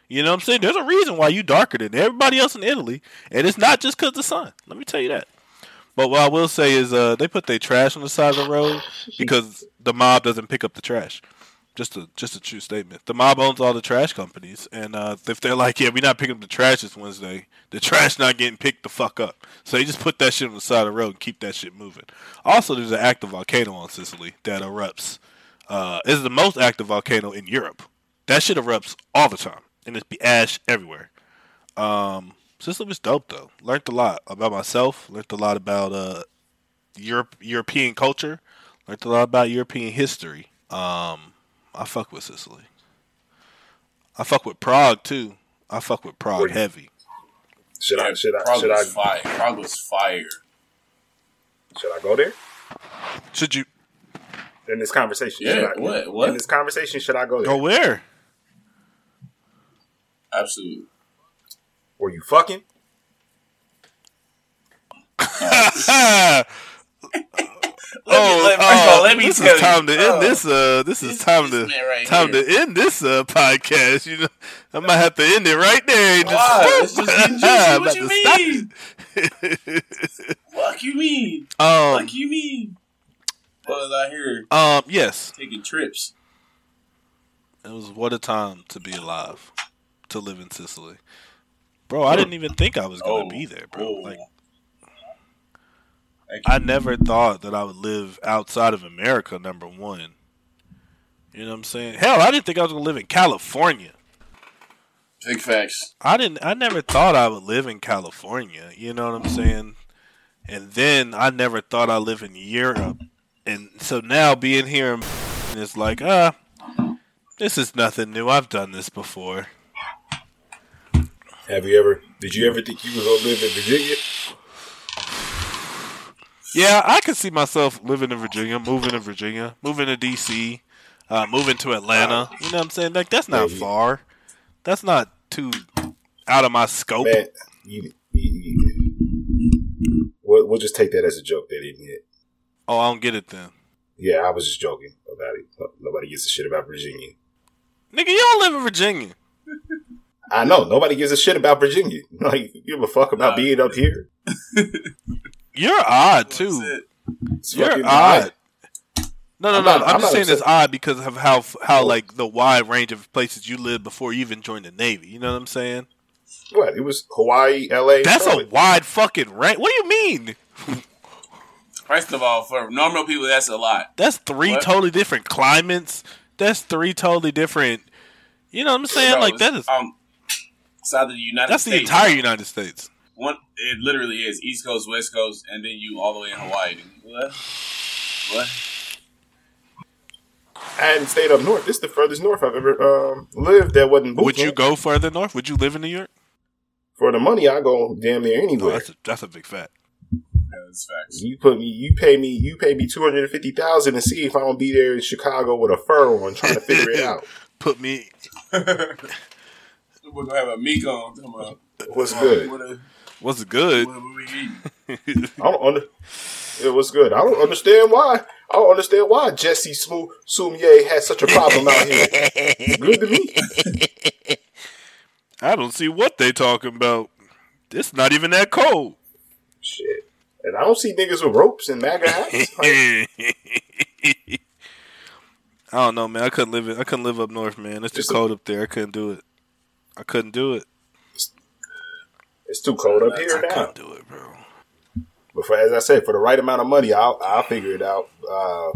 You know what I'm saying? There's a reason why you darker than everybody else in Italy, and it's not just because the sun. Let me tell you that. But what I will say is, uh, they put their trash on the side of the road because the mob doesn't pick up the trash. Just a just a true statement. The mob owns all the trash companies, and uh, if they're like, "Yeah, we're not picking up the trash this Wednesday," the trash not getting picked the fuck up. So they just put that shit on the side of the road and keep that shit moving. Also, there's an active volcano on Sicily that erupts. Uh, it's the most active volcano in Europe. That shit erupts all the time, and it's be ash everywhere. Um, Sicily was dope though. Learned a lot about myself. Learned a lot about uh, Europe, European culture. Learned a lot about European history. Um, I fuck with Sicily. I fuck with Prague too. I fuck with Prague Where you- heavy. Should I should I Prague should I fire. Prague was fire. should I go there Should you in this conversation? Yeah, Should I, what- what? in this conversation? Should I go there? go where? Absolutely. Were you fucking? Ah! Let me, let, first of all, let me Oh, this tell is time you. to end Oh, this. Uh, this is this- time this to right time here. to end this uh, podcast. You know, I might have to end it right there. Why? Just. What you mean? Fuck you mean? Um, Fuck you mean? Was out here um, yes, taking trips. it was what a time to be alive, to live in Sicily, bro. I didn't even think I was gonna Oh, be there, bro. oh. Like, I never thought that I would live outside of America. Number one, you know what I'm saying? Hell, I didn't think I was gonna live in California. Big facts. I didn't. I never thought I would live in California. You know what I'm saying? And then I never thought I'd live in Europe. And so now being here, in it's like, ah, this is nothing new. I've done this before. Have you ever? Did you ever think you was gonna live in Virginia? Yeah, I could see myself living in Virginia, moving to Virginia, moving to DC, uh, moving to Atlanta. You know what I'm saying? Like that's not Yeah, you- far. That's not too out of my scope. Man, you, you, you- we'll, we'll just take that as a joke. That didn't hit. Oh, I don't get it then. Yeah, I was just joking about it. Nobody gives a shit about Virginia. Nigga, you don't live in Virginia. I know nobody gives a shit about Virginia. Like you give a fuck about Nah. being up here. You're odd too. it. It's You're odd. No, no, I'm no. not- I'm, I'm just not saying it's odd because of how how like the wide range of places you lived before you even joined the Navy. You know what I'm saying? What? It was Hawaii, L.A. That's a wide fucking range. What do you mean? First of all, for normal people, that's a lot. That's three What? totally different climates. That's three totally different. You know what I'm saying? Bro, like that is um, south of the United that's the States. entire United States. One, it literally is East Coast, West Coast, and then you all the way in Hawaii. What? What? I hadn't stayed up north. This is the furthest north I've ever um, lived. That wasn't. boot Would you go further north? Would you live in New York? for the money? I go damn near No, anywhere. that's a, that's a big fact. Yeah, that's facts. You put me, you pay me, you pay me two hundred and fifty thousand and see if I'm gonna be there in Chicago with a fur on, trying to figure it out. Put me. We're gonna have a meek on. Talking about What's good? What's good? I don't under. It was good. I don't understand why. I don't understand why Jesse Smooth Sumier had such a problem out here. Good to me. I don't see what they talking about. It's not even that cold. Shit. And I don't see niggas with ropes and MAGA hats. Like, I don't know, man. I couldn't live it. I couldn't live up north, man. It's too cold up there. I couldn't do it. I couldn't do it. It's too cold up here I now. couldn't do it, bro. But for, as I said, for the right amount of money, I'll, I'll figure it out. Uh,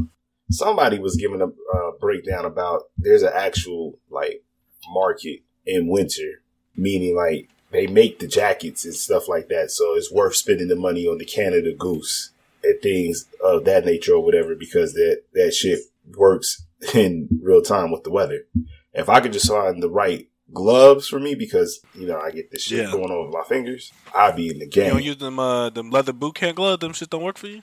somebody was giving a uh, breakdown about there's an actual like market in winter, meaning like they make the jackets and stuff like that. So it's worth spending the money on the Canada Goose and things of that nature or whatever because that that shit works in real time with the weather. If I could just find the right gloves for me because you know I get this shit Yeah. going with my fingers, I'd be in the You game. don't use them uh them leather boot camp gloves. Them shit don't work for you.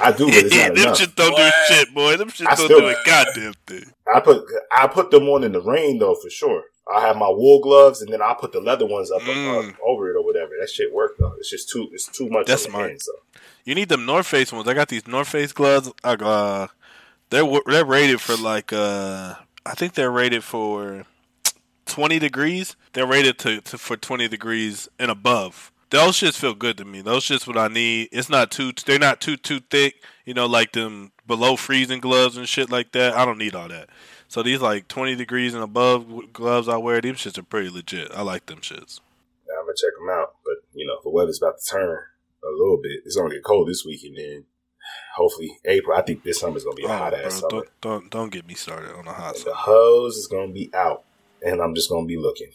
I do, but it's not them enough. shit don't What? do shit, boy. Them shit I don't still- do a goddamn thing. I put I put them on in the rain though for sure. I have my wool gloves and then I put the leather ones up, Mm. up over it or whatever. That shit worked though. It's just too it's too much. That's on the smart. hand, so You need them North Face ones. I got these North Face gloves. I, uh, they're they're rated for like uh, I think they're rated for twenty degrees. They're rated to, to for twenty degrees and above. Those shits feel good to me. Those shits what I need. It's not too. They're not too too thick. You know, like them below freezing gloves and shit like that. I don't need all that. So these like twenty degrees and above gloves I wear. These shits are pretty legit. I like them shits. yeah, I'm gonna check them out. But you know the weather's about to turn a little bit. It's gonna get cold this week and then hopefully April. I think this summer's gonna be a Oh, hot ass summer. don't, don't don't get me started on a hot And the hose is gonna be out, and I'm just gonna be looking.